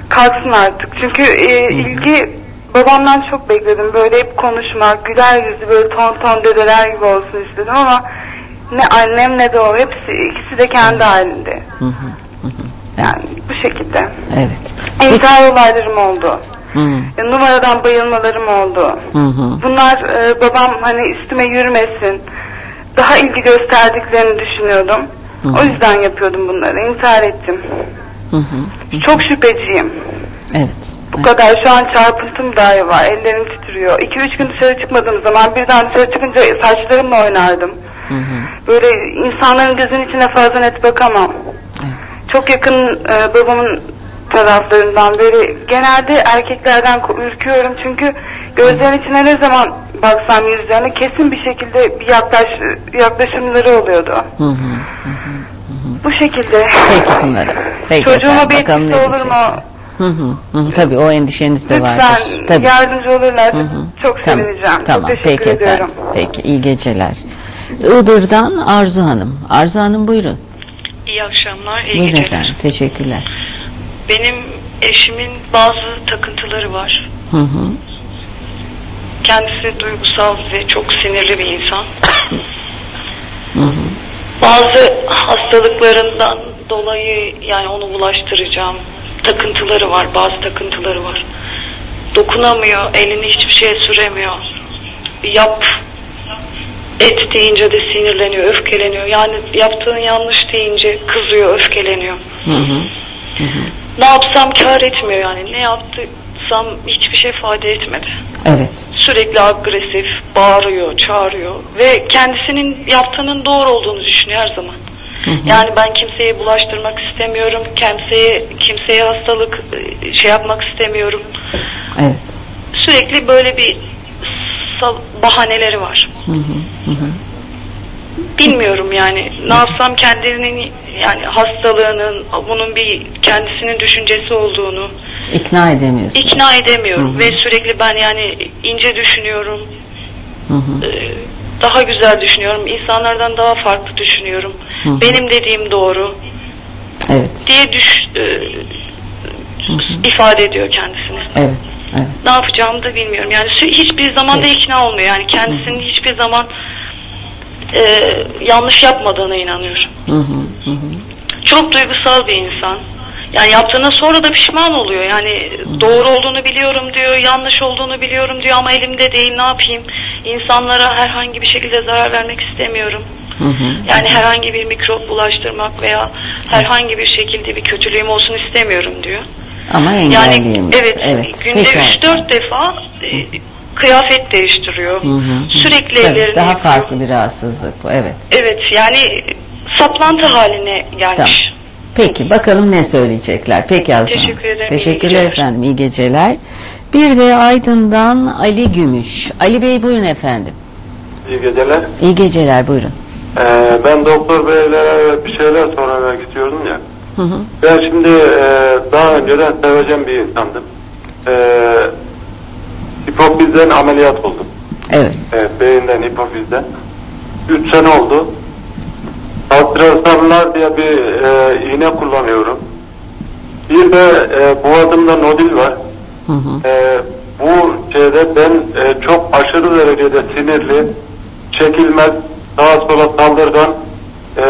kalksın artık. Çünkü e, ilgi babamdan çok bekledim. Böyle hep konuşmak, güler yüzlü böyle ton ton dedeler gibi olsun istedim ama ne annem ne de o. Hepsi ikisi de kendi halinde. Hı hı. Hı hı. Yani bu şekilde. Evet. İntihar olaylarım oldu. Hı hı. E, numaradan bayılmalarım oldu. Hı hı. Bunlar e, babam hani üstüme yürümesin. Daha ilgi gösterdiklerini düşünüyordum. Hı. O yüzden yapıyordum bunları. İntihar ettim. Hı hı. Çok şüpheciyim. Evet. Bu kadar şu an çarpıntım dahi var. Ellerim titriyor. 2-3 gün dışarı çıkmadığım zaman birden dışarı çıkınca saçlarımla oynardım. Hı hı. Böyle insanların gözünün içine fazla net bakamam. Çok yakın e, babamın taraflarından böyle genelde erkeklerden ürküyorum çünkü gözlerinin içine ne zaman baksam yüzlerine kesin bir şekilde bir yaklaş yaklaşımları oluyordu. Hı hı. Hı hı. Bu şekilde. Peki Pınar'ım. Peki Çocuğuma efendim, bir etkisi olur mu? Hı hı. hı. Tabii o endişeniz de vardır. Lütfen Tabii. yardımcı olurlarsa Hı hı. çok Tamam, sevineceğim. Tamam. Çok teşekkür Peki ediyorum. efendim. Peki iyi geceler. Iğdır'dan Arzu Hanım. Arzu Hanım buyurun. İyi akşamlar, iyi buyurun geceler. efendim. Teşekkürler. Benim eşimin bazı takıntıları var. Hı hı. Kendisi duygusal ve çok sinirli bir insan. Hı hı. Bazı hastalıklarından dolayı yani onu bulaştıracağım takıntıları var, bazı takıntıları var. Dokunamıyor, elini hiçbir şeye süremiyor. Yap et deyince de sinirleniyor, öfkeleniyor. Yani yaptığın yanlış deyince kızıyor, öfkeleniyor. Hı hı. Hı hı. Ne yapsam kar etmiyor yani. Ne yaptıysam hiçbir şey fayda etmedi. Evet. Sürekli agresif, bağırıyor, çağırıyor ve kendisinin yaptığının doğru olduğunu düşünüyor her zaman. Hı hı. Yani ben kimseye bulaştırmak istemiyorum, kimseye kimseye hastalık e, şey yapmak istemiyorum. Evet. Sürekli böyle bir bahaneleri var. Hı hı. Bilmiyorum yani ne yapsam kendinin yani hastalığının bunun bir kendisinin düşüncesi olduğunu İkna edemiyorsun. ikna edemiyorum Hı hı. ve sürekli ben yani ince düşünüyorum. Hı hı. Ee, daha güzel düşünüyorum. insanlardan daha farklı düşünüyorum. Hı hı. Benim dediğim doğru Evet. diye düş e, Hı hı. ifade ediyor kendisini. Evet. Evet. Ne yapacağımı da bilmiyorum. Yani hiçbir zaman da Evet. ikna olmuyor. Yani kendisinin hiçbir zaman e, yanlış yapmadığına inanıyorum. Hı hı. Hı hı. Çok duygusal bir insan. Yani yaptığına sonra da pişman oluyor. Yani doğru olduğunu biliyorum diyor, yanlış olduğunu biliyorum diyor ama elimde değil ne yapayım? İnsanlara herhangi bir şekilde zarar vermek istemiyorum. Hı hı. Yani herhangi bir mikrop bulaştırmak veya herhangi bir şekilde bir kötülüğüm olsun istemiyorum diyor. Ama Yani engelleyemiyor. evet, günde Peki 3-4 defa e, kıyafet değiştiriyor. Hı hı. Sürekli Tabii, ellerini daha yıkıyor. farklı bir rahatsızlık bu. Evet. Evet yani saplantı haline gelmiş. Tamam. Peki bakalım ne söyleyecekler. Peki Azman. Teşekkür ederim, Teşekkürler efendim. İyi geceler. Bir de Aydın'dan Ali Gümüş. Ali Bey buyurun efendim. İyi geceler. İyi geceler buyurun. Ee, ben doktor beylere bir şeyler sormak istiyordum ya. Hı hı. Ben şimdi e, daha önceden sevecen bir insandım. Ee, hipofizden ameliyat oldum. Evet. Evet, beyinden hipofizden. 3 sene oldu. Altrasanlar diye bir e, iğne kullanıyorum. Bir de e, boğazımda nodül var. Hı hı. E, bu şeyde ben e, çok aşırı derecede sinirli, çekilmez, sağa sola saldırgan e,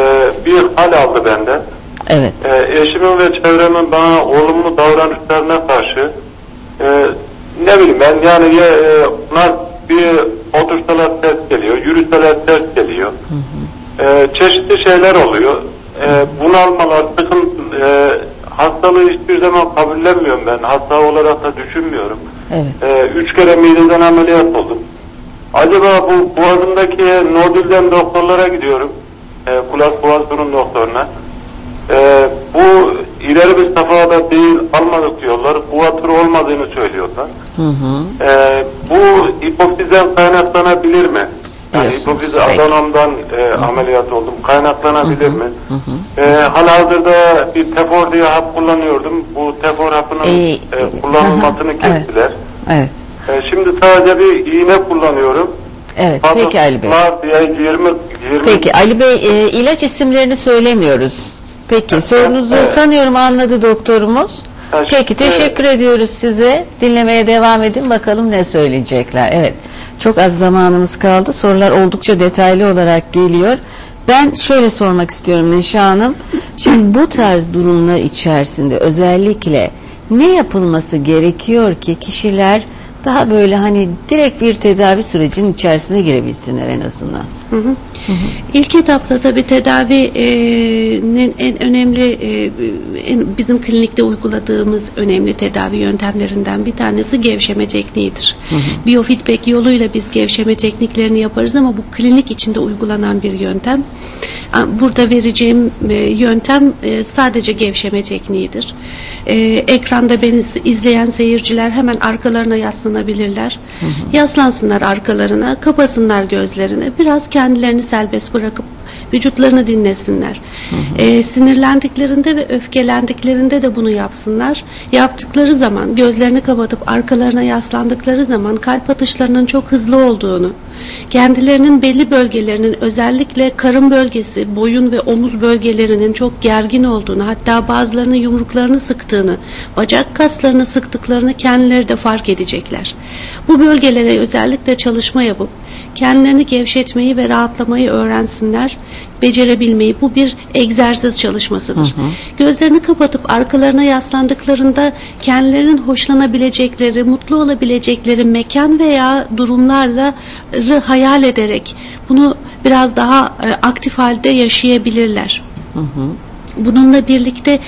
bir hal aldı bende. Evet. E, eşimin ve çevremin bana olumlu davranışlarına karşı e, ne bileyim ben yani ya, e, bunlar bir otursalar ters geliyor, yürüseler ters geliyor. E, çeşitli şeyler oluyor. E, bunalmalar, sıkıntı, e, hastalığı hiçbir zaman kabullenmiyorum ben. Hasta olarak da düşünmüyorum. Evet. E, üç kere mideden ameliyat oldum. Acaba bu boğazımdaki nodülden doktorlara gidiyorum. E, kulak boğaz burun doktoruna. E, bu ileri bir safhada değil almadık diyorlar. Kuvatır olmadığını söylüyorlar. Hı hı. E, bu hipofizden kaynaklanabilir mi? Yani hipofiz adenomdan e, ameliyat oldum. Kaynaklanabilir mi? Hı hı. E, halihazırda bir tefor diye hap kullanıyordum. Bu tefor hapının Ee, e, kullanılmasını hı [LAUGHS] hı, evet. kestiler. Evet. E, şimdi sadece bir iğne kullanıyorum. Evet. Peki Ali Bey. Diye 20 20 Peki Ali Bey e, ilaç isimlerini söylemiyoruz. Peki sorunuzu evet. sanıyorum anladı doktorumuz. Ha, Peki teşekkür ediyoruz size. Dinlemeye devam edin bakalım ne söyleyecekler. Evet. Çok az zamanımız kaldı. Sorular oldukça detaylı olarak geliyor. Ben şöyle sormak istiyorum Neşe Hanım. Şimdi bu tarz durumlar içerisinde özellikle ne yapılması gerekiyor ki kişiler daha böyle hani direkt bir tedavi sürecinin içerisine girebilsinler en azından. Hı hı. İlk etapta tabii tedavinin en önemli e, en- bizim klinikte uyguladığımız önemli tedavi yöntemlerinden bir tanesi gevşeme tekniğidir. Biofeedback yoluyla biz gevşeme tekniklerini yaparız ama bu klinik içinde uygulanan bir yöntem. Burada vereceğim e, yöntem e, sadece gevşeme tekniğidir. E, Ekranda beni iz- izleyen seyirciler hemen arkalarına yaslanabilirler. Yaslansınlar arkalarına, kapasınlar gözlerini. Biraz kendilerini serbest bırakıp vücutlarını dinlesinler. E, sinirlendiklerinde ve öfkelendiklerinde de bunu yapsınlar. Yaptıkları zaman gözlerini kapatıp arkalarına yaslandıkları zaman kalp atışlarının çok hızlı olduğunu, kendilerinin belli bölgelerinin özellikle karın bölgesi, boyun ve omuz bölgelerinin çok gergin olduğunu, hatta bazılarının yumruklarını sıktığını, bacak kaslarını sıktıklarını kendileri de fark edecekler. Bu bölgelere özellikle çalışma yapıp kendilerini gevşetmeyi ve rahatlamayı öğrensinler, becerebilmeyi. Bu bir egzersiz çalışmasıdır. Gözlerini kapatıp arkalarına yaslandıklarında kendilerinin hoşlanabilecekleri, mutlu olabilecekleri mekan veya durumlarla hayal ederek bunu biraz daha e, aktif halde yaşayabilirler. Bununla birlikte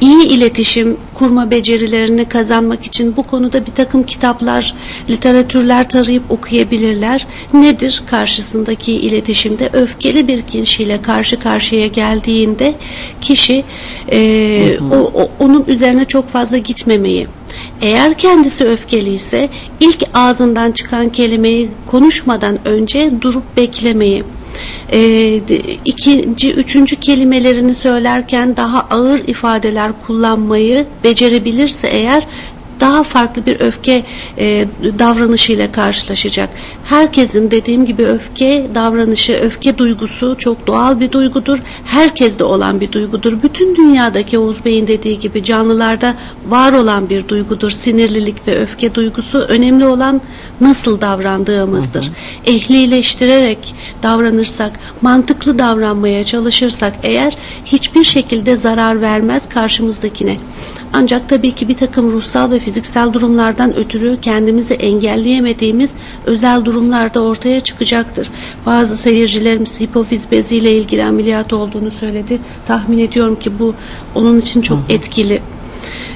iyi iletişim kurma becerilerini kazanmak için bu konuda bir takım kitaplar, literatürler tarayıp okuyabilirler. Nedir karşısındaki iletişimde? Öfkeli bir kişiyle karşı karşıya geldiğinde kişi e, o, o- onun üzerine çok fazla gitmemeyi, eğer kendisi öfkeliyse ilk ağzından çıkan kelimeyi konuşmadan önce durup beklemeyi, e, ikinci, üçüncü kelimelerini söylerken daha ağır ifadeler kullanmayı becerebilirse eğer daha farklı bir öfke e, davranışıyla karşılaşacak. Herkesin dediğim gibi öfke davranışı, öfke duygusu çok doğal bir duygudur. Herkeste olan bir duygudur. Bütün dünyadaki Oğuz Bey'in dediği gibi canlılarda var olan bir duygudur. Sinirlilik ve öfke duygusu önemli olan nasıl davrandığımızdır. Ehlileştirerek davranırsak, mantıklı davranmaya çalışırsak eğer hiçbir şekilde zarar vermez karşımızdakine. Ancak tabii ki bir takım ruhsal ve fiziksel durumlardan ötürü kendimizi engelleyemediğimiz özel durumlarda ortaya çıkacaktır. Bazı seyircilerimiz hipofiz beziyle ilgili ameliyat olduğunu söyledi. Tahmin ediyorum ki bu onun için çok etkili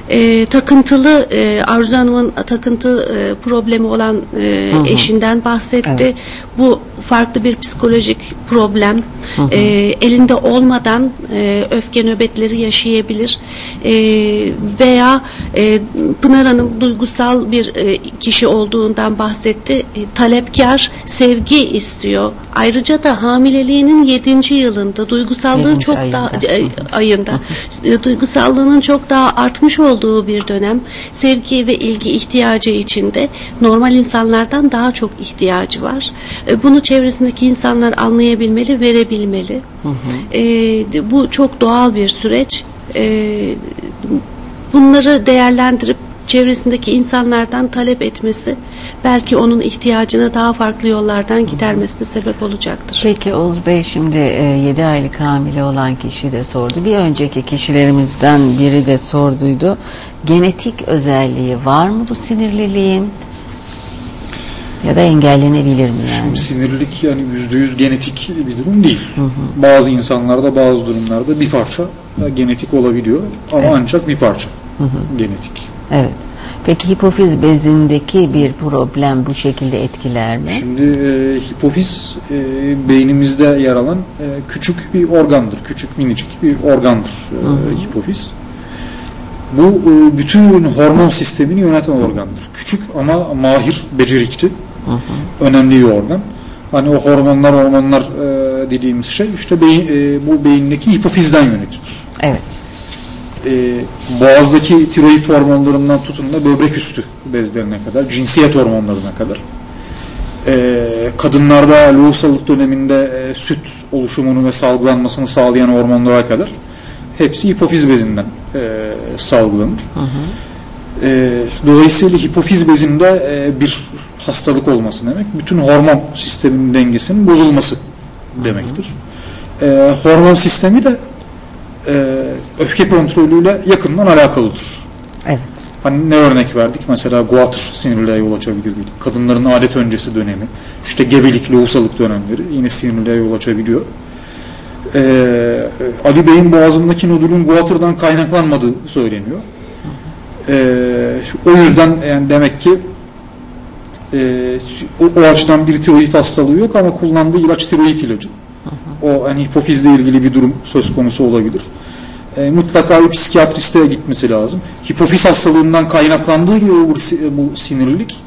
e, takıntılı e, Arzu Hanım'ın takıntı e, problemi olan e, Hı hı. eşinden bahsetti. Evet. Bu farklı bir psikolojik problem. Hı hı. E, elinde olmadan e, öfke nöbetleri yaşayabilir. E, veya e, Pınar Hanım duygusal bir e, kişi olduğundan bahsetti. E, talepkar, sevgi istiyor. Ayrıca da hamileliğinin 7. yılında duygusallığı Yedinci çok ayında. daha e, ayında e, duygusallığının çok daha artmış olduğu bir dönem sevgi ve ilgi ihtiyacı içinde normal insanlardan daha çok ihtiyacı var. E, Bunu çevresindeki insanlar anlayabilmeli, verebilmeli. Hı hı. E, bu çok doğal bir süreç. E, bunları değerlendirip çevresindeki insanlardan talep etmesi belki onun ihtiyacını daha farklı yollardan gidermesine sebep olacaktır. Peki Oğuz Bey şimdi 7 aylık hamile olan kişi de sordu. Bir önceki kişilerimizden biri de sorduydu. Genetik özelliği var mı bu sinirliliğin? Ya da engellenebilir mi yani? Şimdi sinirlilik yani yüzde yüz genetik bir durum değil. Hı hı. Bazı insanlarda bazı durumlarda bir parça e, genetik olabiliyor ama Evet. ancak bir parça Hı hı. genetik. Evet. Peki hipofiz bezindeki bir problem bu şekilde etkiler mi? Şimdi e, hipofiz e, beynimizde yer alan e, küçük bir organdır. Küçük minicik bir organdır e, Hı hı. hipofiz. Bu e, bütün hormon sistemini yöneten organdır. Küçük ama mahir, becerikli, Hı hı. önemli bir organ. Hani o hormonlar hormonlar e, dediğimiz şey işte beyin, e, bu beyindeki hipofizden yönetilir. Evet. E, boğazdaki tiroid hormonlarından tutun da böbrek üstü bezlerine kadar, cinsiyet hormonlarına kadar. E, kadınlarda lohusalık döneminde e, süt oluşumunu ve salgılanmasını sağlayan hormonlara kadar hepsi hipofiz bezinden e, salgılanır. Hı hı. E, dolayısıyla hipofiz bezinde e, bir hastalık olması demek, bütün hormon sisteminin dengesinin bozulması demektir. E, hormon sistemi de e, öfke kontrolüyle yakından alakalıdır. Evet. Hani ne örnek verdik? Mesela guatr sinirliğe yol açabilir dedik. Kadınların adet öncesi dönemi, işte gebelik, lohusalık dönemleri yine sinirliğe yol açabiliyor. Ee, Ali Bey'in boğazındaki nodülün guatrdan kaynaklanmadığı söyleniyor. Ee, o yüzden yani demek ki e, o, o açıdan bir tiroid hastalığı yok ama kullandığı ilaç tiroid ilacı. O hani hipofizle ilgili bir durum söz konusu olabilir. E, mutlaka bir psikiyatriste gitmesi lazım. Hipofiz hastalığından kaynaklandığı gibi bu, bu sinirlilik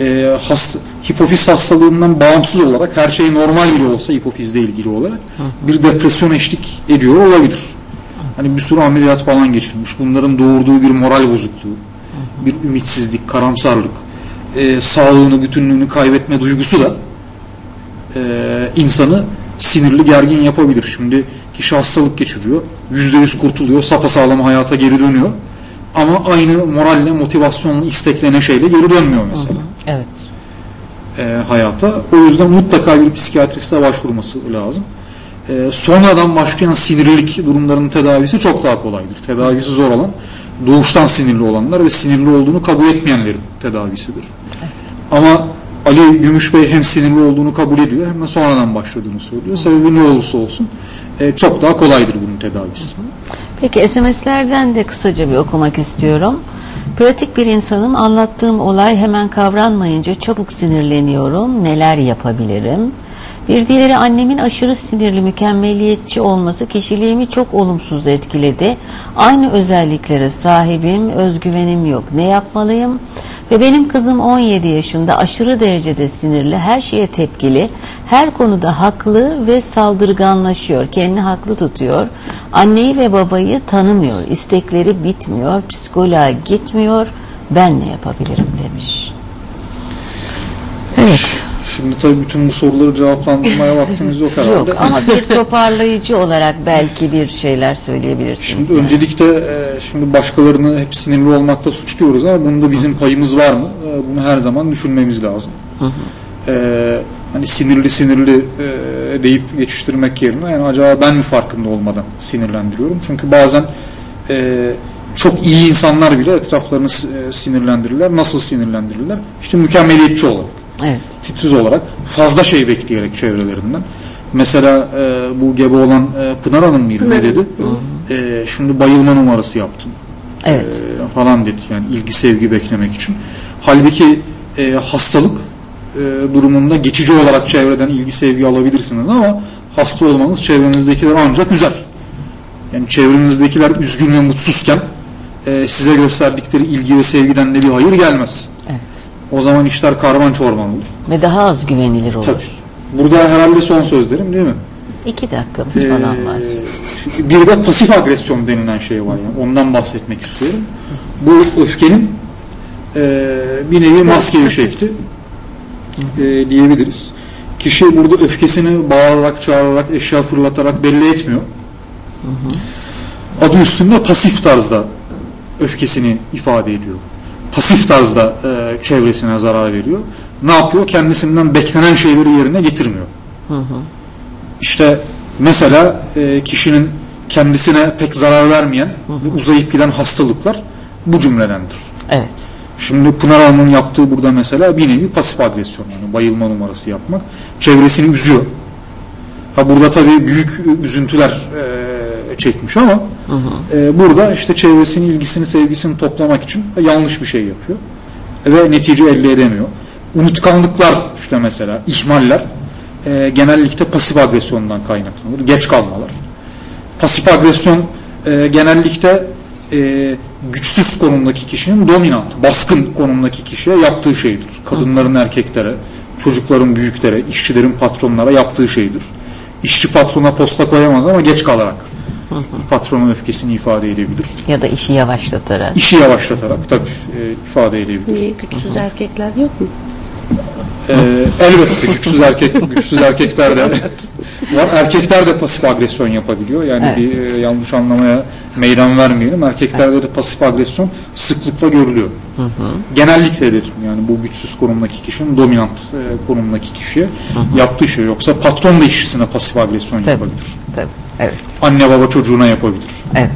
e, has, hipofiz hastalığından bağımsız olarak her şey normal bile olsa hipofizle ilgili olarak bir depresyon eşlik ediyor olabilir. Hani bir sürü ameliyat falan geçirmiş. Bunların doğurduğu bir moral bozukluğu, bir ümitsizlik, karamsarlık, e, sağlığını, bütünlüğünü kaybetme duygusu da e, insanı sinirli, gergin yapabilir. Şimdi kişi hastalık geçiriyor, yüzde yüz kurtuluyor, sapasağlam hayata geri dönüyor. Ama aynı moralle, motivasyonla, istekle, neşeyle geri dönmüyor mesela Evet. e, hayata. O yüzden mutlaka bir psikiyatriste başvurması lazım. E, sonradan başlayan sinirlilik durumlarının tedavisi çok daha kolaydır. Tedavisi zor olan doğuştan sinirli olanlar ve sinirli olduğunu kabul etmeyenlerin tedavisidir. Ama Ali Gümüş Bey hem sinirli olduğunu kabul ediyor hem de sonradan başladığını söylüyor. Sebebi ne olursa olsun e, çok daha kolaydır bunun tedavisi. Peki SMS'lerden de kısaca bir okumak istiyorum. Pratik bir insanım. Anlattığım olay hemen kavranmayınca çabuk sinirleniyorum. Neler yapabilirim? Bir diğeri annemin aşırı sinirli, mükemmeliyetçi olması kişiliğimi çok olumsuz etkiledi. Aynı özelliklere sahibim, özgüvenim yok. Ne yapmalıyım? Ve benim kızım 17 yaşında aşırı derecede sinirli, her şeye tepkili, her konuda haklı ve saldırganlaşıyor, kendini haklı tutuyor. Anneyi ve babayı tanımıyor, istekleri bitmiyor, psikoloğa gitmiyor. Ben ne yapabilirim demiş. Evet. Şimdi tabii bütün bu soruları cevaplandırmaya [LAUGHS] vaktimiz yok herhalde. Yok ama bir [LAUGHS] toparlayıcı olarak belki bir şeyler söyleyebilirsiniz. Şimdi yani. öncelikle e, şimdi başkalarını hep sinirli olmakta suçluyoruz ama bunda bizim payımız var mı? E, bunu her zaman düşünmemiz lazım. Hı hı. E, hani sinirli sinirli e, deyip geçiştirmek yerine yani acaba ben mi farkında olmadan sinirlendiriyorum? Çünkü bazen e, çok iyi insanlar bile etraflarını sinirlendirirler. Nasıl sinirlendirirler? İşte mükemmeliyetçi olarak, Evet. titiz olarak, fazla şey bekleyerek çevrelerinden. Mesela e, bu gebe olan e, Pınar Hanım mıydı? Ne dedi? Hanım. E, şimdi bayılma numarası yaptım. Evet. E, falan dedi yani ilgi sevgi beklemek için. Halbuki e, hastalık e, durumunda geçici olarak çevreden ilgi sevgi alabilirsiniz ama hasta olmanız çevrenizdekileri ancak üzer. Yani çevrenizdekiler üzgün ve mutsuzken e, size gösterdikleri ilgi ve sevgiden de bir hayır gelmez. Evet. O zaman işler karman çorman olur. Ve daha az güvenilir olur. Tabii. Burada herhalde son sözlerim değil mi? İki dakikamız Ee, falan var. bir de pasif agresyon denilen şey var yani. Ondan bahsetmek istiyorum. Bu öfkenin e, bir nevi maskeli şekli e, diyebiliriz. Kişi burada öfkesini bağırarak, çağırarak, eşya fırlatarak belli etmiyor. Adı üstünde pasif tarzda öfkesini ifade ediyor. Pasif tarzda e, çevresine zarar veriyor. Ne yapıyor? Kendisinden beklenen şeyleri yerine getirmiyor. Hı hı. İşte mesela e, kişinin kendisine pek zarar vermeyen ve uzayıp giden hastalıklar bu cümledendir. Evet. Şimdi Pınar Hanım'ın yaptığı burada mesela bir nevi pasif agresyon yani bayılma numarası yapmak. Çevresini üzüyor. Ha burada tabii büyük üzüntüler e, çekmiş ama Hı hı. e, burada işte çevresini, ilgisini, sevgisini toplamak için yanlış bir şey yapıyor. Ve netice elde edemiyor. Unutkanlıklar işte mesela, ihmaller e, genellikle pasif agresyondan kaynaklanır. Geç kalmalar. Pasif agresyon e, genellikle e, güçsüz konumdaki kişinin dominant, baskın konumdaki kişiye yaptığı şeydir. Kadınların erkeklere, çocukların büyüklere, işçilerin patronlara yaptığı şeydir. İşçi patrona posta koyamaz ama geç kalarak patronun öfkesini ifade edebilir. Ya da işi yavaşlatarak. İşi yavaşlatarak tabii e, ifade edebilir. Niye güçsüz erkekler yok mu? Ee, elbette güçsüz erkek güçsüz erkekler de [LAUGHS] var. Erkekler de pasif agresyon yapabiliyor. Yani Evet. bir e, yanlış anlamaya meydan vermeyelim. Erkeklerde de pasif agresyon sıklıkla görülüyor. Hı hı. Genellikle dedim yani bu güçsüz konumdaki kişinin dominant e, konumdaki kişiye yaptığı şey. Yoksa patron da işçisine pasif agresyon Tabii. yapabilir. Tabii. Evet. Anne baba çocuğuna yapabilir. Evet.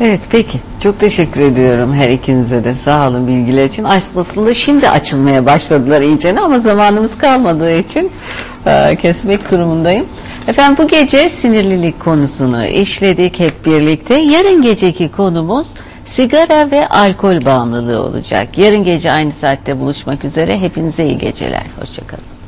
Evet peki. Çok teşekkür ediyorum her ikinize de. Sağ olun bilgiler için. Aslında şimdi açılmaya başladılar iyicene ama zamanımız kalmadığı için e, kesmek durumundayım. Efendim bu gece sinirlilik konusunu işledik hep birlikte. Yarın geceki konumuz sigara ve alkol bağımlılığı olacak. Yarın gece aynı saatte buluşmak üzere. Hepinize iyi geceler. Hoşçakalın.